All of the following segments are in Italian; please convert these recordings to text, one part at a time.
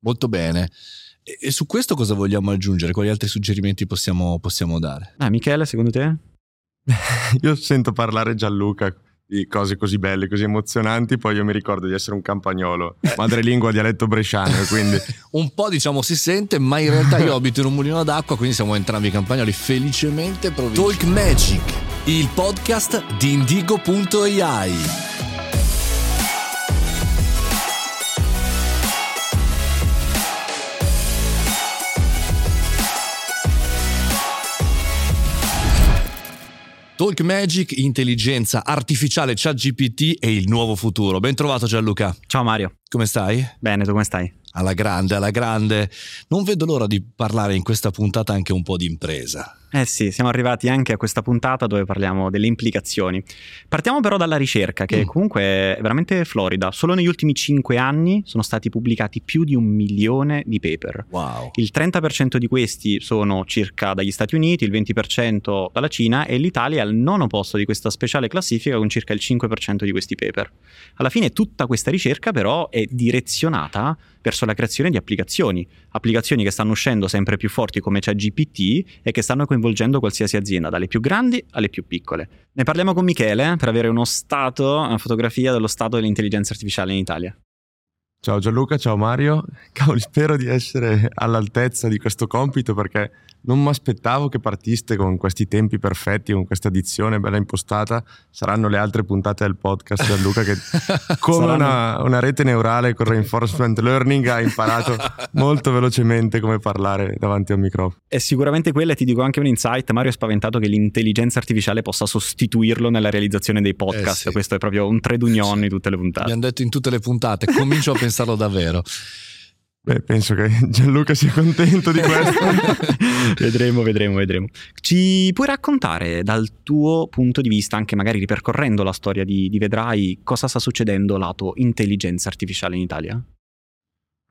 Molto bene. E, e su questo cosa vogliamo aggiungere? Quali altri suggerimenti possiamo, possiamo dare? Ah, Michele, secondo te? Io sento parlare Gianluca di cose così belle, così emozionanti, poi io mi ricordo di essere un campagnolo, madrelingua dialetto bresciano, quindi Un po' diciamo si sente, ma in realtà io abito in un mulino d'acqua, quindi siamo entrambi campagnoli felicemente provincia. Talk Magic, il podcast di Indigo.ai. Talk Magic, intelligenza artificiale, ChatGPT e il nuovo futuro. Ben trovato Gianluca. Ciao Mario. Come stai? Bene, tu come stai? Alla grande, alla grande. Non vedo l'ora di parlare in questa puntata anche un po' di impresa. Eh sì, siamo arrivati anche a questa puntata dove parliamo delle implicazioni. Partiamo però dalla ricerca, che Mm. comunque è veramente florida. Solo negli ultimi 5 anni sono stati pubblicati più di un milione di paper. Wow. Il 30% di questi sono circa dagli Stati Uniti, il 20% dalla Cina e l'Italia è al nono posto di questa speciale classifica con circa il 5% di questi paper. Alla fine tutta questa ricerca però è direzionata verso la creazione di applicazioni, applicazioni che stanno uscendo sempre più forti come c'è GPT e che stanno coinvolgendo qualsiasi azienda, dalle più grandi alle più piccole. Ne parliamo con Michele per avere uno stato, una fotografia dello stato dell'intelligenza artificiale in Italia. Ciao Gianluca, ciao Mario, cavoli spero di essere all'altezza di questo compito perché non mi aspettavo che partiste con questi tempi perfetti, con questa dizione bella impostata, saranno le altre puntate del podcast Gianluca che come Saranno- una, una rete neurale con reinforcement learning ha imparato molto velocemente come parlare davanti a un microfono. È sicuramente quella, e ti dico anche un insight. Mario è spaventato che l'intelligenza artificiale possa sostituirlo nella realizzazione dei podcast. Eh sì. Questo è proprio un trade union Sì. di tutte le puntate. Abbiamo detto in tutte le puntate, comincio a pensarlo davvero. Beh, penso che Gianluca sia contento di questo. vedremo, vedremo, vedremo. Ci puoi raccontare dal tuo punto di vista, anche magari ripercorrendo la storia di, di Vedrai, cosa sta succedendo lato intelligenza artificiale in Italia?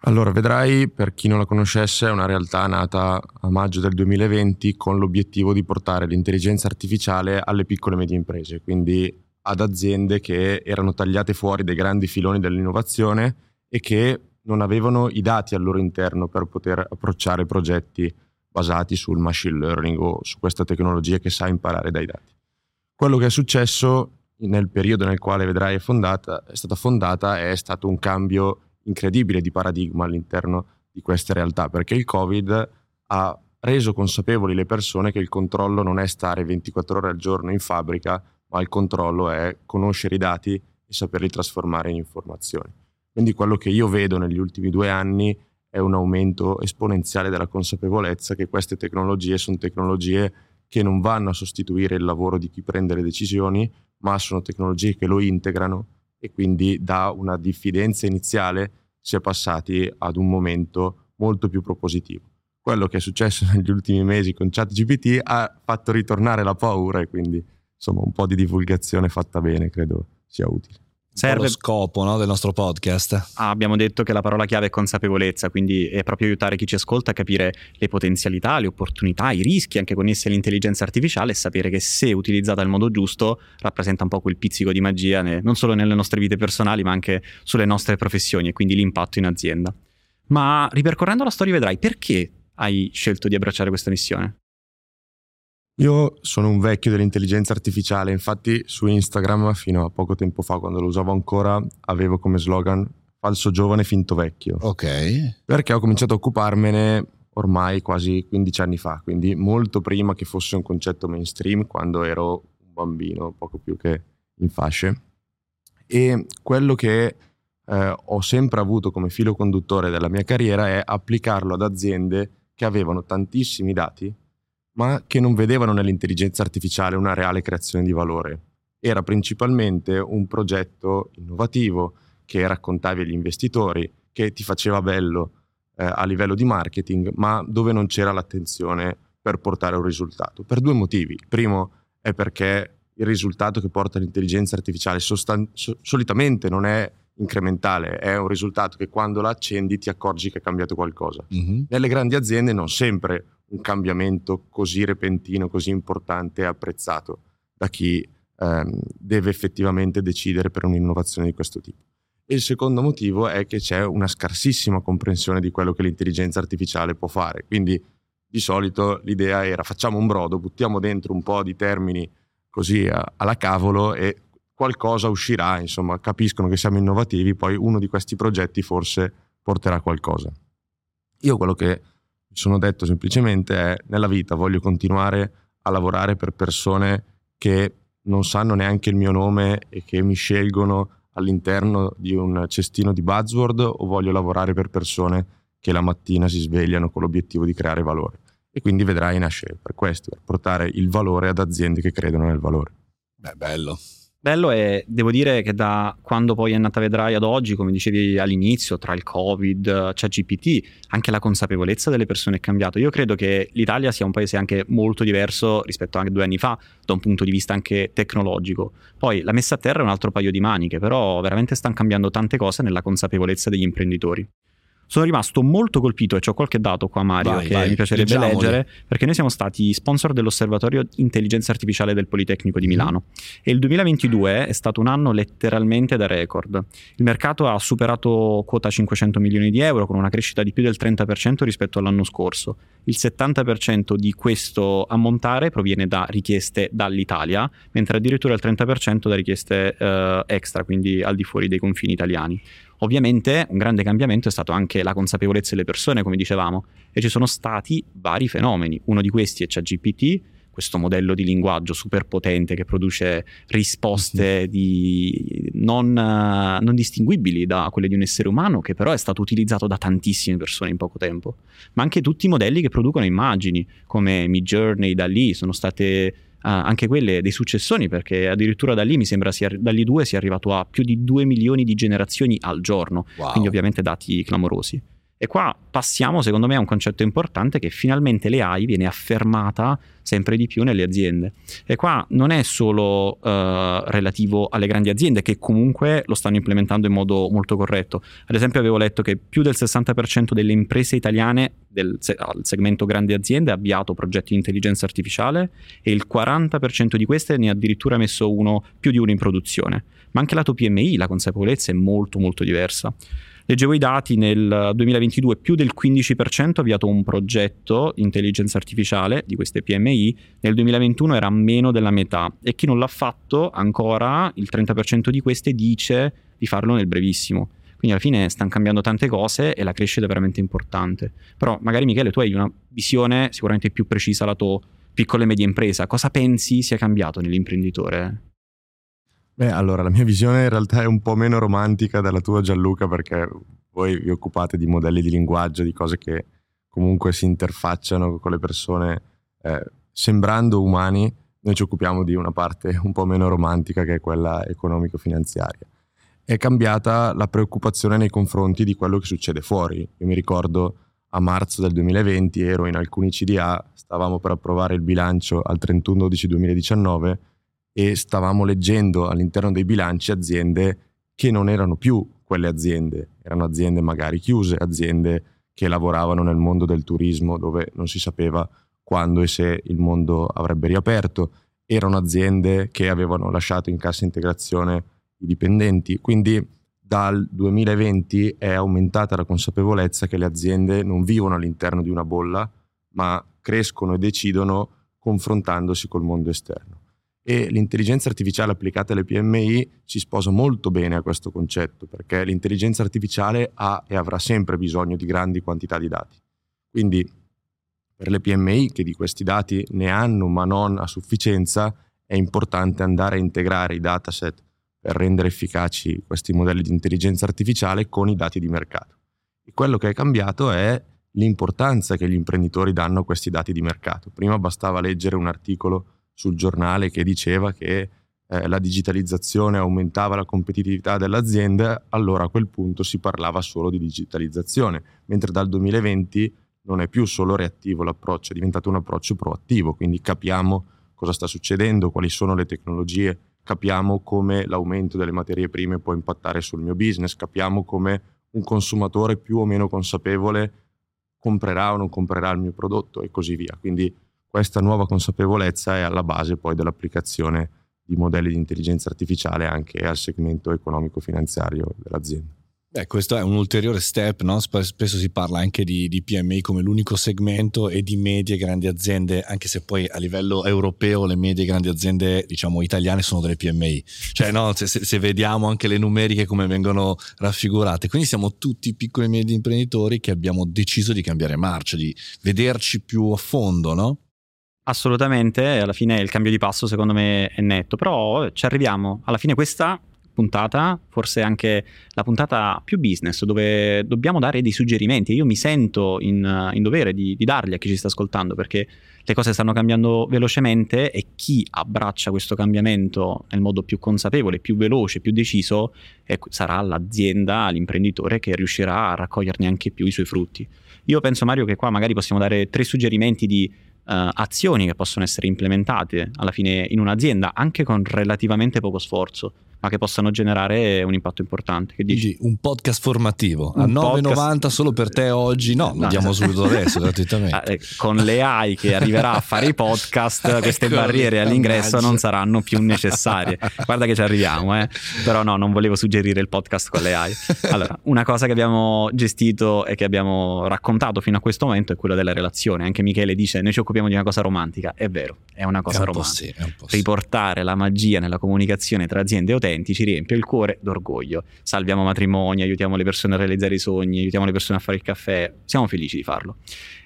Allora, vedrai, per chi non la conoscesse, è una realtà nata a maggio del 2020 con l'obiettivo di portare l'intelligenza artificiale alle piccole e medie imprese, quindi ad aziende che erano tagliate fuori dai grandi filoni dell'innovazione e che non avevano i dati al loro interno per poter approcciare progetti basati sul machine learning o su questa tecnologia che sa imparare dai dati. Quello che è successo nel periodo nel quale vedrai è, fondata, è stata fondata è stato un cambio incredibile di paradigma all'interno di queste realtà, perché il Covid ha reso consapevoli le persone che il controllo non è stare 24 ore al giorno in fabbrica, ma il controllo è conoscere i dati e saperli trasformare in informazioni. Quindi quello che io vedo negli ultimi due anni è un aumento esponenziale della consapevolezza che queste tecnologie sono tecnologie che non vanno a sostituire il lavoro di chi prende le decisioni, ma sono tecnologie che lo integrano e quindi da una diffidenza iniziale si è passati ad un momento molto più propositivo. Quello che è successo negli ultimi mesi con ChatGPT ha fatto ritornare la paura e quindi insomma un po' di divulgazione fatta bene credo sia utile. Serve lo scopo no, del nostro podcast. Ah, abbiamo detto che la parola chiave è consapevolezza, quindi è proprio aiutare chi ci ascolta a capire le potenzialità, le opportunità, i rischi anche connessi all'intelligenza artificiale e sapere che se utilizzata al modo giusto rappresenta un po' quel pizzico di magia ne- non solo nelle nostre vite personali ma anche sulle nostre professioni e quindi l'impatto in azienda. Ma ripercorrendo la storia vedrai perché hai scelto di abbracciare questa missione. Io sono un vecchio dell'intelligenza artificiale, infatti su Instagram fino a poco tempo fa quando lo usavo ancora avevo come slogan falso giovane finto vecchio. Ok. perché ho cominciato a occuparmene ormai quasi 15 anni fa, quindi molto prima che fosse un concetto mainstream, quando ero un bambino, poco più che in fasce. E quello che eh, ho sempre avuto come filo conduttore della mia carriera è applicarlo ad aziende che avevano tantissimi dati, ma che non vedevano nell'intelligenza artificiale una reale creazione di valore. Era principalmente un progetto innovativo che raccontavi agli investitori, che ti faceva bello eh, a livello di marketing, ma dove non c'era l'attenzione per portare un risultato. Per due motivi. Il primo è perché il risultato che porta l'intelligenza artificiale sostan- so- solitamente non è incrementale, è un risultato che quando la accendi ti accorgi che è cambiato qualcosa. Mhm. Nelle grandi aziende non sempre un cambiamento così repentino, così importante è apprezzato da chi ehm, deve effettivamente decidere per un'innovazione di questo tipo. E il secondo motivo è che c'è una scarsissima comprensione di quello che l'intelligenza artificiale può fare. Quindi di solito l'idea era facciamo un brodo, buttiamo dentro un po' di termini così alla cavolo e qualcosa uscirà, insomma, capiscono che siamo innovativi, poi uno di questi progetti forse porterà qualcosa. Io quello che mi sono detto semplicemente è nella vita voglio continuare a lavorare per persone che non sanno neanche il mio nome e che mi scelgono all'interno di un cestino di buzzword o voglio lavorare per persone che la mattina si svegliano con l'obiettivo di creare valore. E quindi vedrai nascere per questo, per portare il valore ad aziende che credono nel valore. Beh, bello. Bello e devo dire che da quando poi è nata Vedrai ad oggi, come dicevi all'inizio, tra il Covid, c'è GPT, anche la consapevolezza delle persone è cambiata. Io credo che l'Italia sia un paese anche molto diverso rispetto a due anni fa, da un punto di vista anche tecnologico. Poi la messa a terra è un altro paio di maniche, però veramente stanno cambiando tante cose nella consapevolezza degli imprenditori sono rimasto molto colpito e ho qualche dato qua Mario vai, che vai, mi piacerebbe leggiamoli. leggere perché noi siamo stati sponsor dell'osservatorio intelligenza artificiale del Politecnico di mhm. Milano mm. e il 2022 è stato un anno letteralmente da record. Il mercato ha superato quota 500 milioni di euro con una crescita di più del 30% rispetto all'anno scorso. Il 70% di questo ammontare proviene da richieste dall'Italia, mentre addirittura il 30% da richieste eh, extra, quindi al di fuori dei confini italiani. Ovviamente un grande cambiamento è stato anche la consapevolezza delle persone, come dicevamo, e ci sono stati vari fenomeni. Uno di questi è ChatGPT, questo modello di linguaggio super potente che produce risposte mhm. di non, non, distinguibili da quelle di un essere umano, che però è stato utilizzato da tantissime persone in poco tempo. Ma anche tutti i modelli che producono immagini, come Midjourney, da lì, sono state anche quelle dei successoni, perché addirittura da lì mi sembra sia, da lì due sia arrivato a più di 2 milioni di generazioni al giorno, wow. quindi ovviamente dati clamorosi. E qua passiamo, secondo me, a un concetto importante che finalmente l'AI viene affermata sempre di più nelle aziende. E qua non è solo uh, relativo alle grandi aziende che comunque lo stanno implementando in modo molto corretto. Ad esempio avevo letto che più del 60% delle imprese italiane del se- segmento grandi aziende ha avviato progetti di intelligenza artificiale e il 40% di queste ne ha addirittura messo uno, più di uno in produzione. Ma anche lato PMI la consapevolezza è molto molto diversa. Leggevo i dati nel 2022, più del 15% ha avviato un progetto di intelligenza artificiale di queste PMI, nel 2021 era meno della metà e chi non l'ha fatto ancora, il 30% di queste dice di farlo nel brevissimo. Quindi alla fine stanno cambiando tante cose e la crescita è veramente importante. Però magari Michele tu hai una visione sicuramente più precisa lato piccola e media impresa. Cosa pensi sia cambiato nell'imprenditore? Beh, allora la mia visione in realtà è un po' meno romantica della tua Gianluca perché voi vi occupate di modelli di linguaggio, di cose che comunque si interfacciano con le persone eh, sembrando umani, noi ci occupiamo di una parte un po' meno romantica che è quella economico-finanziaria. È cambiata la preoccupazione nei confronti di quello che succede fuori. Io mi ricordo a marzo del 2020 ero in alcuni CDA, stavamo per approvare il bilancio al 31-12-2019 e stavamo leggendo all'interno dei bilanci aziende che non erano più quelle aziende, erano aziende magari chiuse, aziende che lavoravano nel mondo del turismo dove non si sapeva quando e se il mondo avrebbe riaperto, erano aziende che avevano lasciato in cassa integrazione i dipendenti, quindi dal 2020 è aumentata la consapevolezza che le aziende non vivono all'interno di una bolla, ma crescono e decidono confrontandosi col mondo esterno e l'intelligenza artificiale applicata alle PMI si sposa molto bene a questo concetto perché l'intelligenza artificiale ha e avrà sempre bisogno di grandi quantità di dati. Quindi per le PMI che di questi dati ne hanno ma non a sufficienza è importante andare a integrare i dataset per rendere efficaci questi modelli di intelligenza artificiale con i dati di mercato. E quello che è cambiato è l'importanza che gli imprenditori danno a questi dati di mercato. Prima bastava leggere un articolo sul giornale che diceva che eh, la digitalizzazione aumentava la competitività dell'azienda, allora a quel punto si parlava solo di digitalizzazione, mentre dal 2020 non è più solo reattivo l'approccio, è diventato un approccio proattivo, quindi capiamo cosa sta succedendo, quali sono le tecnologie, capiamo come l'aumento delle materie prime può impattare sul mio business, capiamo come un consumatore più o meno consapevole comprerà o non comprerà il mio prodotto e così via. Quindi questa nuova consapevolezza è alla base poi dell'applicazione di modelli di intelligenza artificiale anche al segmento economico-finanziario dell'azienda. Beh, questo è un ulteriore step, no? spesso si parla anche di, di, PMI come l'unico segmento e di medie e grandi aziende, anche se poi a livello europeo le medie e grandi aziende, diciamo, italiane sono delle PMI, cioè no, se, se vediamo anche le numeriche come vengono raffigurate, quindi siamo tutti piccoli e medi imprenditori che abbiamo deciso di cambiare marcia, di vederci più a fondo, no? Assolutamente, alla fine il cambio di passo secondo me è netto, però ci arriviamo. Alla fine questa puntata, forse anche la puntata più business, dove dobbiamo dare dei suggerimenti. Io mi sento in, in dovere di, di, darli a chi ci sta ascoltando perché le cose stanno cambiando velocemente e chi abbraccia questo cambiamento nel modo più consapevole, più veloce, più deciso, è, sarà l'azienda, l'imprenditore che riuscirà a raccoglierne anche più i suoi frutti. Io penso Mario che qua magari possiamo dare tre suggerimenti di uh, azioni che possono essere implementate alla fine in un'azienda anche con relativamente poco sforzo ma che possano generare un impatto importante. Che dici? un podcast formativo un a 9,90 podcast... solo per te oggi? No, lo no, diamo esatto. subito adesso gratuitamente. Ah, eh, con le AI che arriverà a fare i podcast, queste ecco, barriere all'ingresso mannaggia. non saranno più necessarie. Guarda che ci arriviamo, eh. però no, non volevo suggerire il podcast con le AI. Allora, una cosa che abbiamo gestito e che abbiamo raccontato fino a questo momento è quella della relazione. Anche Michele dice: Noi ci occupiamo di una cosa romantica. È vero, è una cosa è un romantica. Sì, Riportare la magia nella comunicazione tra aziende e utenti utenti ci riempie il cuore d'orgoglio. Salviamo matrimoni, aiutiamo le persone a realizzare i sogni, aiutiamo le persone a fare il caffè, siamo felici di farlo.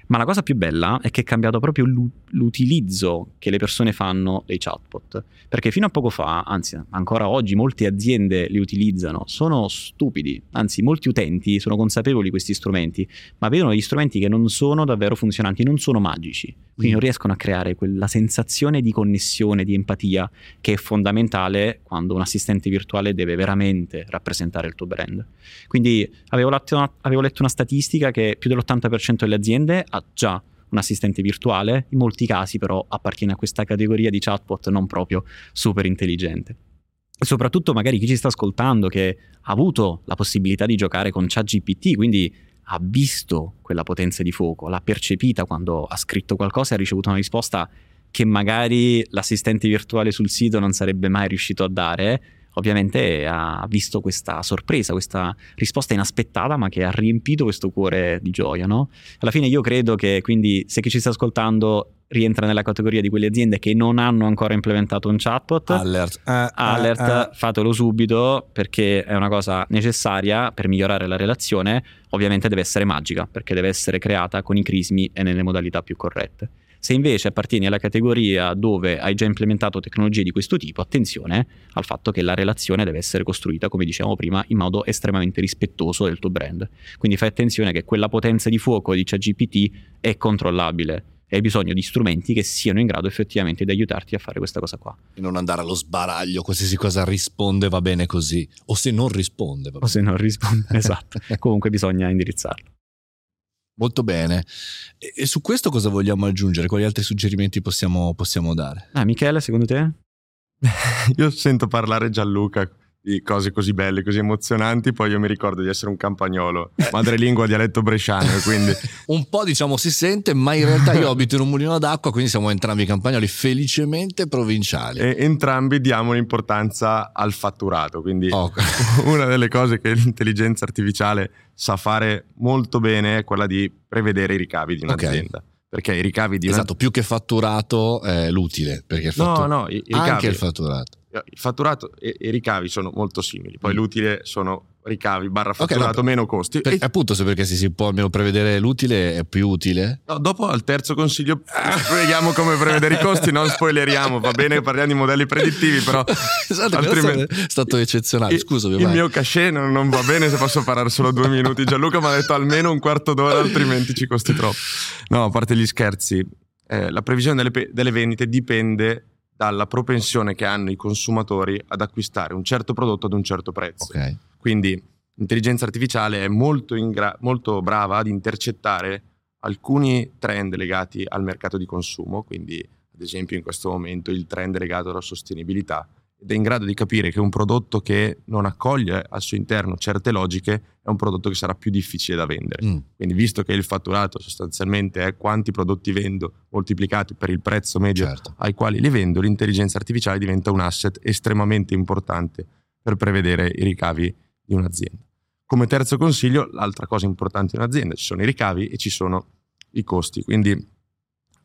Ma la cosa più bella è che è cambiato proprio l'utilizzo che le persone fanno dei chatbot. Perché fino a poco fa, anzi ancora oggi, molte aziende li utilizzano, sono stupidi, anzi molti utenti sono consapevoli di questi strumenti, ma vedono degli strumenti che non sono davvero funzionanti, non sono magici. Quindi mm. non riescono a creare quella sensazione di connessione, di empatia, che è fondamentale quando un assistente virtuale deve veramente rappresentare il tuo brand. Quindi avevo letto una, avevo letto una statistica che più dell'80% delle aziende ha già un assistente virtuale, in molti casi però appartiene a questa categoria di chatbot non proprio super intelligente. E soprattutto magari chi ci sta ascoltando che ha avuto la possibilità di giocare con ChatGPT, quindi ha visto quella potenza di fuoco, l'ha percepita quando ha scritto qualcosa e ha ricevuto una risposta che magari l'assistente virtuale sul sito non sarebbe mai riuscito a dare, ovviamente ha visto questa sorpresa, questa risposta inaspettata, ma che ha riempito questo cuore di gioia. No? Alla fine io credo che quindi se chi ci sta ascoltando rientra nella categoria di quelle aziende che non hanno ancora implementato un chatbot, alert, uh, alert uh, uh. fatelo subito perché è una cosa necessaria per migliorare la relazione, ovviamente deve essere magica perché deve essere creata con i crismi e nelle modalità più corrette. Se invece appartieni alla categoria dove hai già implementato tecnologie di questo tipo, attenzione al fatto che la relazione deve essere costruita, come dicevamo prima, in modo estremamente rispettoso del tuo brand. Quindi fai attenzione che quella potenza di fuoco di ChatGPT è controllabile e hai bisogno di strumenti che siano in grado effettivamente di aiutarti a fare questa cosa qua. E non andare allo sbaraglio, qualsiasi cosa risponde va bene così, o se non risponde va bene. O se non risponde, esatto. Comunque bisogna indirizzarlo. Molto bene. E, e, su questo cosa vogliamo aggiungere? Quali altri suggerimenti possiamo, possiamo dare? Ah, Michele, secondo te? Io sento parlare Gianluca di cose così belle, così emozionanti, poi io mi ricordo di essere un campagnolo, madrelingua dialetto bresciano, quindi... un po' diciamo si sente, ma in realtà io abito in un mulino d'acqua, quindi siamo entrambi campagnoli felicemente provinciali. E entrambi diamo l'importanza al fatturato, quindi oh. una delle cose che l'intelligenza artificiale sa fare molto bene è quella di prevedere i ricavi di un'azienda. Okay perché i ricavi di esatto, una... più che fatturato è l'utile perché fattu... no no i, i ricavi anche il fatturato il fatturato e, i ricavi sono molto simili, poi mm. l'utile sono ricavi barra fatturato okay, no, meno costi. Per, e, appunto, se perché se si può almeno prevedere l'utile è più utile. No, dopo al terzo consiglio spieghiamo come prevedere i costi, non spoileriamo, va bene parliamo di modelli predittivi, però esatto, altrimenti è stato eccezionale. Scusa, il vai. mio cachet non, non, va bene se posso parlare solo due minuti. Gianluca mi ha detto almeno un quarto d'ora, altrimenti ci costi troppo. No, a parte gli scherzi, eh, la previsione delle, delle vendite dipende dalla propensione che hanno i consumatori ad acquistare un certo prodotto ad un certo prezzo. Okay. Quindi l'intelligenza artificiale è molto, gra- molto brava ad intercettare alcuni trend legati al mercato di consumo, quindi ad esempio in questo momento il trend legato alla sostenibilità ed è in grado di capire che un prodotto che non accoglie al suo interno certe logiche è un prodotto che sarà più difficile da vendere. Mm. Quindi visto che il fatturato sostanzialmente è quanti prodotti vendo moltiplicati per il prezzo medio certo. ai quali li vendo, l'intelligenza artificiale diventa un asset estremamente importante per prevedere i ricavi di un'azienda. Come terzo consiglio, l'altra cosa importante in un'azienda, ci sono i ricavi e ci sono i costi. Quindi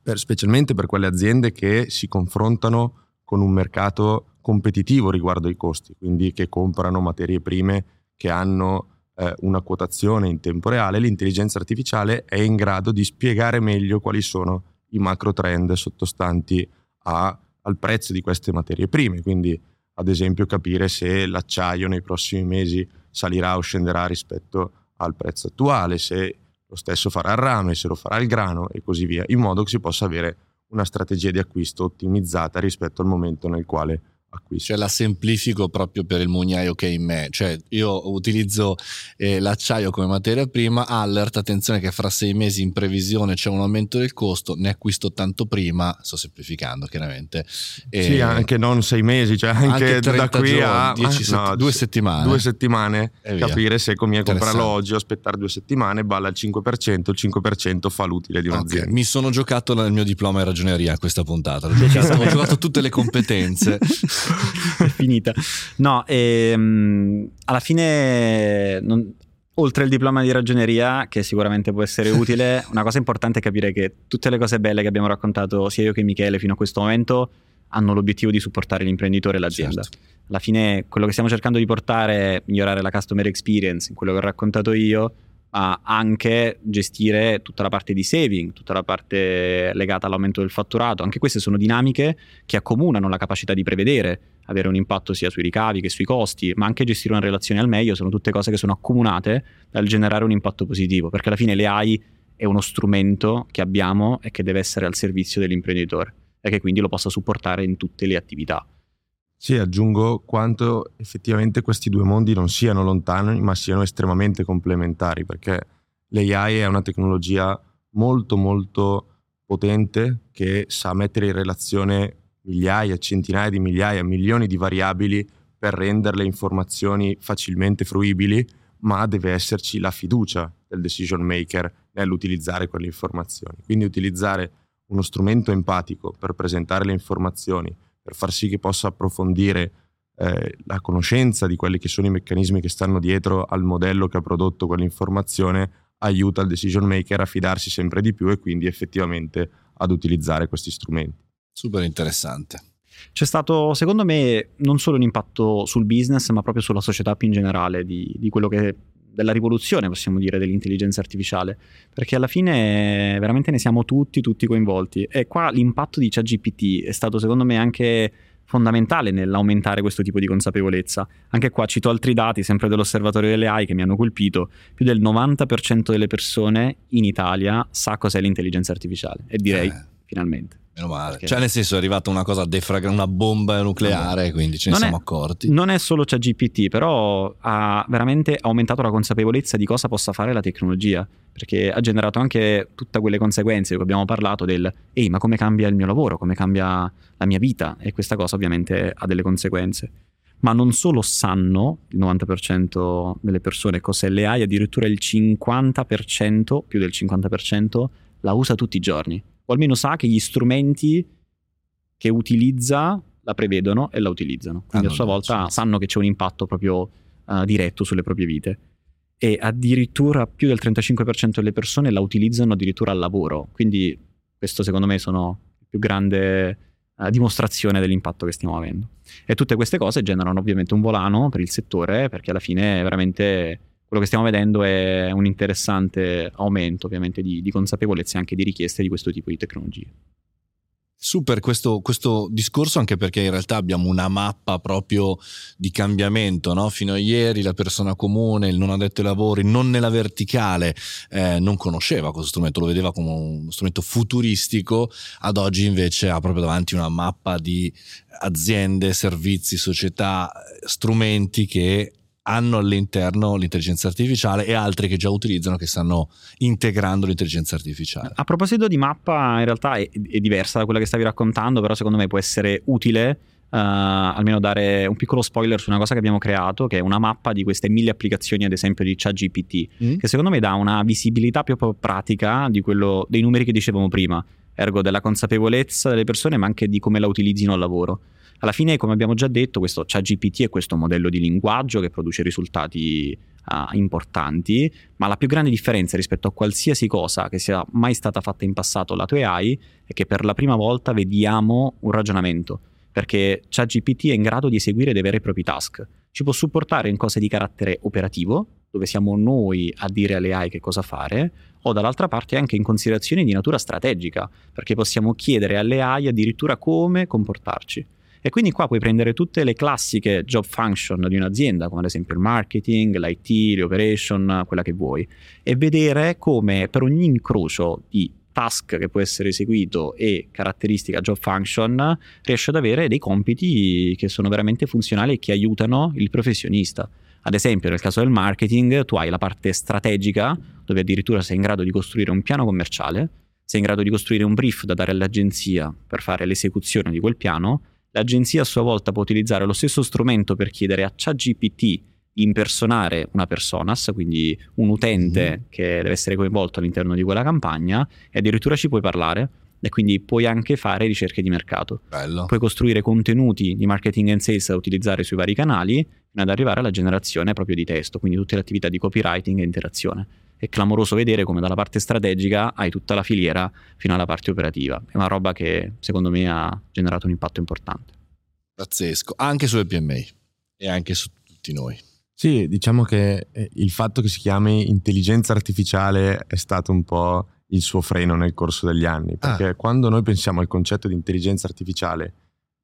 per, specialmente per quelle aziende che si confrontano con un mercato competitivo riguardo ai costi, quindi che comprano materie prime che hanno eh, una quotazione in tempo reale, l'intelligenza artificiale è in grado di spiegare meglio quali sono i macro trend sottostanti a, al prezzo di queste materie prime, quindi ad esempio capire se l'acciaio nei prossimi mesi salirà o scenderà rispetto al prezzo attuale, se lo stesso farà il rame, se lo farà il grano e così via, in modo che si possa avere una strategia di acquisto ottimizzata rispetto al momento nel quale acquisto. Cioè la semplifico proprio per il mugnaio che è in me, cioè io utilizzo eh, l'acciaio come materia prima, alert, attenzione che fra sei mesi in previsione c'è un aumento del costo, ne acquisto tanto prima, sto semplificando chiaramente. E sì, anche non sei mesi, cioè anche, anche da qui giorni, a dieci, ah, no, due settimane. Due settimane, capire se conviene comprarlo oggi o aspettare due settimane, balla il 5%, il 5% fa l'utile di un'azienda. Okay. Mi sono giocato nel mio diploma in ragioneria questa puntata, ho giocato, ho giocato tutte le competenze. è finita. No, ehm, alla fine, non, oltre il diploma di ragioneria, che sicuramente può essere utile, una cosa importante è capire che tutte le cose belle che abbiamo raccontato, sia io che Michele, fino a questo momento, hanno l'obiettivo di supportare l'imprenditore e l'azienda. Certo. Alla fine, quello che stiamo cercando di portare è migliorare la customer experience, in quello che ho raccontato io, ma anche gestire tutta la parte di saving, tutta la parte legata all'aumento del fatturato. Anche queste sono dinamiche che accomunano la capacità di prevedere, avere un impatto sia sui ricavi che sui costi, ma anche gestire una relazione al meglio, sono tutte cose che sono accomunate dal generare un impatto positivo, perché alla fine le AI è uno strumento che abbiamo e che deve essere al servizio dell'imprenditore e che quindi lo possa supportare in tutte le attività. Sì, aggiungo quanto effettivamente questi due mondi non siano lontani, ma siano estremamente complementari, perché l'AI è una tecnologia molto molto potente che sa mettere in relazione migliaia, centinaia di migliaia, milioni di variabili per rendere le informazioni facilmente fruibili, ma deve esserci la fiducia del decision maker nell'utilizzare quelle informazioni. Quindi utilizzare uno strumento empatico per presentare le informazioni per far sì che possa approfondire eh, la conoscenza di quelli che sono i meccanismi che stanno dietro al modello che ha prodotto quell'informazione, aiuta il decision maker a fidarsi sempre di più e quindi effettivamente ad utilizzare questi strumenti. Super interessante. C'è stato, secondo me, non solo un impatto sul business, ma proprio sulla società più in generale di, di quello che della rivoluzione, possiamo dire, dell'intelligenza artificiale, perché alla fine veramente ne siamo tutti, tutti coinvolti. E qua l'impatto di ChatGPT è stato, secondo me, anche fondamentale nell'aumentare questo tipo di consapevolezza. Anche qua cito altri dati, sempre dell'osservatorio delle AI, che mi hanno colpito. Più del 90% delle persone in Italia sa cos'è l'intelligenza artificiale. E direi, eh. finalmente. Meno male. Perché... Cioè, nel senso, è arrivata una cosa defragrante, una bomba nucleare, quindi ce ne non siamo è, accorti. Non è solo ChatGPT, però ha veramente aumentato la consapevolezza di cosa possa fare la tecnologia. Perché ha generato anche tutte quelle conseguenze che abbiamo parlato del ehi, ma come cambia il mio lavoro, come cambia la mia vita? E questa cosa ovviamente ha delle conseguenze. Ma non solo sanno il 90% delle persone cos'è l'AI, addirittura il 50%, più del 50%, la usa tutti i giorni o almeno sa che gli strumenti che utilizza la prevedono e la utilizzano. Quindi ah, a sua volta sì. sanno che c'è un impatto proprio uh, diretto sulle proprie vite. E addirittura più del 35% delle persone la utilizzano addirittura al lavoro. Quindi questo secondo me sono la più grande uh, dimostrazione dell'impatto che stiamo avendo. E tutte queste cose generano ovviamente un volano per il settore perché alla fine veramente quello che stiamo vedendo è un interessante aumento ovviamente di, di consapevolezza e anche di richieste di questo tipo di tecnologie. Super questo, questo, discorso anche perché in realtà abbiamo una mappa proprio di cambiamento, no? fino a ieri la persona comune, il non addetto ai lavori, non nella verticale, eh, non conosceva questo strumento, lo vedeva come uno strumento futuristico, ad oggi invece ha proprio davanti una mappa di aziende, servizi, società, strumenti che hanno all'interno l'intelligenza artificiale e altri che già utilizzano che stanno integrando l'intelligenza artificiale. A proposito di mappa, in realtà è, è diversa da quella che stavi raccontando, però secondo me può essere utile almeno dare un piccolo spoiler su una cosa che abbiamo creato, che è una mappa di queste mille applicazioni, ad esempio di ChatGPT, mm. che secondo me dà una visibilità proprio pratica di quello, dei numeri che dicevamo prima, ergo della consapevolezza delle persone, ma anche di come la utilizzino al lavoro. Alla fine, come abbiamo già detto, questo ChatGPT è questo modello di linguaggio che produce risultati uh, importanti, ma la più grande differenza rispetto a qualsiasi cosa che sia mai stata fatta in passato lato AI è che per la prima volta vediamo un ragionamento, perché ChatGPT è in grado di eseguire dei veri e propri task. Ci può supportare in cose di carattere operativo, dove siamo noi a dire alle AI che cosa fare, o dall'altra parte anche in considerazioni di natura strategica, perché possiamo chiedere alle AI addirittura come comportarci. E quindi qua puoi prendere tutte le classiche job function di un'azienda, come ad esempio il marketing, l'IT, le operation, quella che vuoi, e vedere come per ogni incrocio di task che può essere eseguito e caratteristica job function riesce ad avere dei compiti che sono veramente funzionali e che aiutano il professionista. Ad esempio, nel caso del marketing, tu hai la parte strategica, dove addirittura sei in grado di costruire un piano commerciale, sei in grado di costruire un brief da dare all'agenzia per fare l'esecuzione di quel piano L'agenzia a sua volta può utilizzare lo stesso strumento per chiedere a ChatGPT impersonare una personas, quindi un utente mm-hmm. che deve essere coinvolto all'interno di quella campagna e addirittura ci puoi parlare e quindi puoi anche fare ricerche di mercato. Bello. Puoi costruire contenuti di marketing and sales da utilizzare sui vari canali fino ad arrivare alla generazione proprio di testo, quindi tutte le attività di copywriting e interazione è clamoroso vedere come dalla parte strategica hai tutta la filiera fino alla parte operativa. È una roba che secondo me ha generato un impatto importante. Pazzesco, anche sulle PMI e anche su tutti noi. Sì, diciamo che eh, il fatto che si chiami intelligenza artificiale è stato un po' il suo freno nel corso degli anni, perché ah. quando noi pensiamo al concetto di intelligenza artificiale,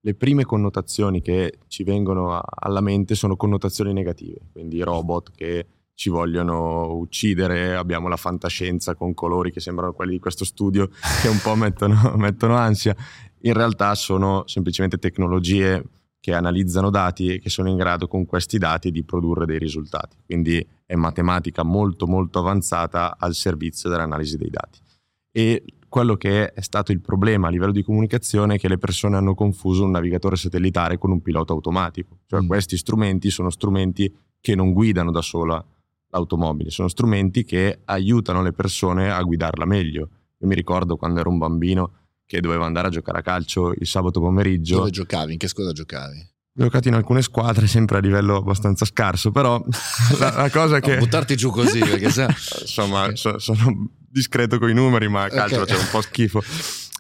le prime connotazioni che ci vengono alla mente sono connotazioni negative, quindi robot che ci vogliono uccidere, abbiamo la fantascienza con colori che sembrano quelli di questo studio che un po' mettono, mettono ansia. In realtà sono semplicemente tecnologie che analizzano dati e che sono in grado con questi dati di produrre dei risultati. Quindi è matematica molto molto avanzata al servizio dell'analisi dei dati. E quello che è stato il problema a livello di comunicazione è che le persone hanno confuso un navigatore satellitare con un pilota automatico. Cioè mm. questi strumenti sono strumenti che non guidano da sola l'automobile, sono strumenti che aiutano le persone a guidarla meglio. Io mi ricordo quando ero un bambino che dovevo andare a giocare a calcio il sabato pomeriggio. Dove giocavi? In che squadra giocavi? Ho giocato in alcune squadre, sempre a livello abbastanza scarso, però la, la cosa che... No, buttarti giù così, perché se... Insomma, so, sono discreto con i numeri, ma a calcio okay. c'è un po' schifo.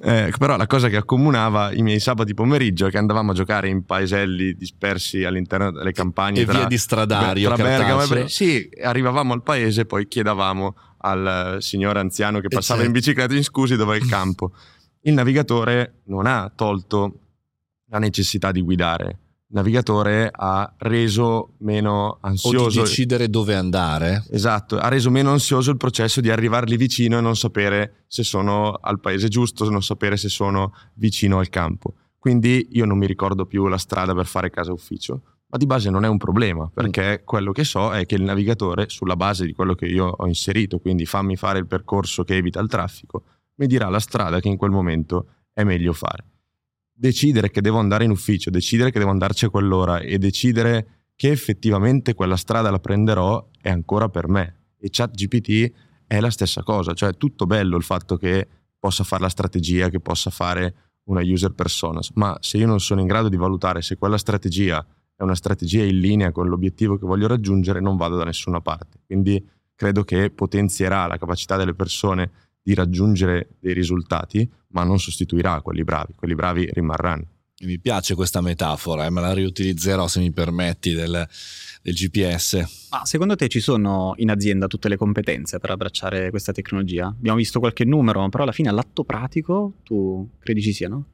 Eh, però la cosa che accomunava i miei sabati pomeriggio è che andavamo a giocare in paeselli dispersi all'interno delle campagne. E tra, via di stradario. Tra Bergamo e Bre- Sì, arrivavamo al paese e poi chiedevamo al signore anziano che passava in bicicletta in scusi dove è il campo. Il navigatore non ha tolto la necessità di guidare, navigatore ha reso meno ansioso. O di decidere dove andare. Esatto, ha reso meno ansioso il processo di arrivarli vicino e non sapere se sono al paese giusto, non sapere se sono vicino al campo. Quindi io non mi ricordo più la strada per fare casa ufficio, ma di base non è un problema, perché mm. quello che so è che il navigatore, sulla base di quello che io ho inserito, quindi fammi fare il percorso che evita il traffico, mi dirà la strada che in quel momento è meglio fare decidere che devo andare in ufficio, decidere che devo andarci a quell'ora e decidere che effettivamente quella strada la prenderò è ancora per me. E ChatGPT è la stessa cosa, cioè è tutto bello il fatto che possa fare la strategia, che possa fare una user persona, ma se io non sono in grado di valutare se quella strategia è una strategia in linea con l'obiettivo che voglio raggiungere, non vado da nessuna parte. Quindi credo che potenzierà la capacità delle persone di raggiungere dei risultati, ma non sostituirà quelli bravi, quelli bravi rimarranno. Mi piace questa metafora e eh, me la riutilizzerò se mi permetti del, del GPS. Ma secondo te ci sono in azienda tutte le competenze per abbracciare questa tecnologia? Abbiamo visto qualche numero, però alla fine all'atto pratico tu credi ci siano?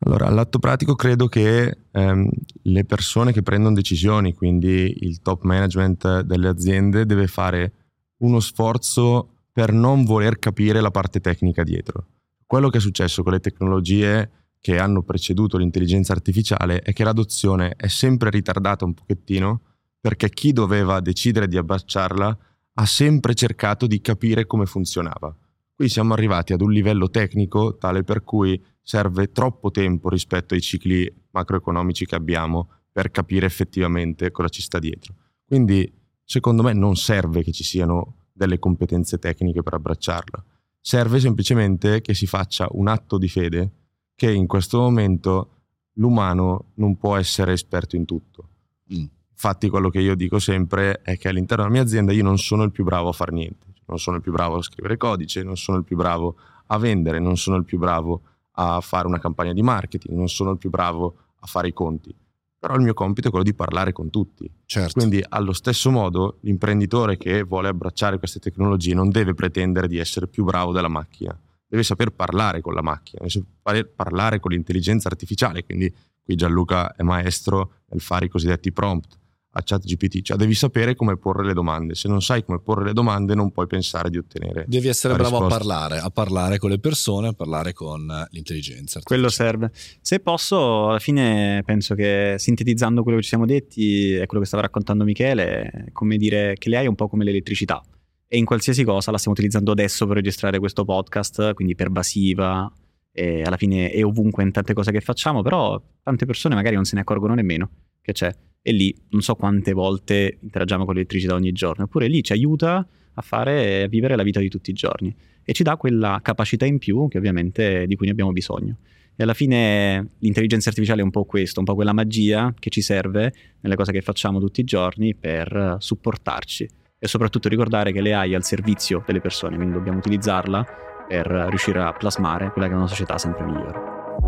Allora, all'atto pratico credo che ehm, le persone che prendono decisioni, quindi il top management delle aziende, deve fare uno sforzo per non voler capire la parte tecnica dietro. Quello che è successo con le tecnologie che hanno preceduto l'intelligenza artificiale è che l'adozione è sempre ritardata un pochettino perché chi doveva decidere di abbracciarla ha sempre cercato di capire come funzionava. Qui siamo arrivati ad un livello tecnico tale per cui serve troppo tempo rispetto ai cicli macroeconomici che abbiamo per capire effettivamente cosa ci sta dietro. Quindi secondo me non serve che ci siano delle competenze tecniche per abbracciarla, serve semplicemente che si faccia un atto di fede che in questo momento l'umano non può essere esperto in tutto. Mm. Infatti quello che io dico sempre è che all'interno della mia azienda io non sono il più bravo a fare niente, non sono il più bravo a scrivere codice, non sono il più bravo a vendere, non sono il più bravo a fare una campagna di marketing, non sono il più bravo a fare i conti. Però il mio compito è quello di parlare con tutti. Certo. Quindi allo stesso modo l'imprenditore che vuole abbracciare queste tecnologie non deve pretendere di essere più bravo della macchina, deve saper parlare con la macchina, deve saper parlare con l'intelligenza artificiale. Quindi qui Gianluca è maestro nel fare i cosiddetti prompt a ChatGPT, cioè devi sapere come porre le domande. Se non sai come porre le domande, non puoi pensare di ottenere. Devi essere bravo risposta. a parlare, a parlare con le persone, a parlare con l'intelligenza. Quello serve. Se posso, alla fine penso che sintetizzando quello che ci siamo detti e quello che stava raccontando Michele, come dire che le hai un po' come l'elettricità. E in qualsiasi cosa la stiamo utilizzando adesso per registrare questo podcast, quindi pervasiva, e alla fine è ovunque in tante cose che facciamo, però tante persone magari non se ne accorgono nemmeno che c'è e lì non so quante volte interagiamo con l'elettricità ogni giorno, eppure lì ci aiuta a fare a vivere la vita di tutti i giorni e ci dà quella capacità in più che ovviamente di cui ne abbiamo bisogno. E alla fine l'intelligenza artificiale è un po' questo, un po' quella magia che ci serve nelle cose che facciamo tutti i giorni per supportarci e soprattutto ricordare che l'AI è al servizio delle persone, quindi dobbiamo utilizzarla per riuscire a plasmare quella che è una società sempre migliore.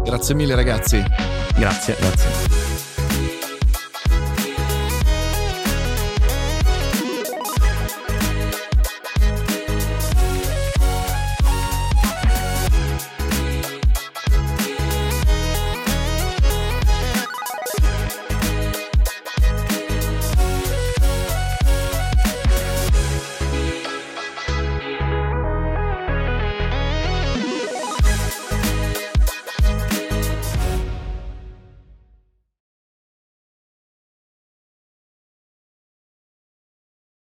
Grazie mille ragazzi. Grazie, grazie.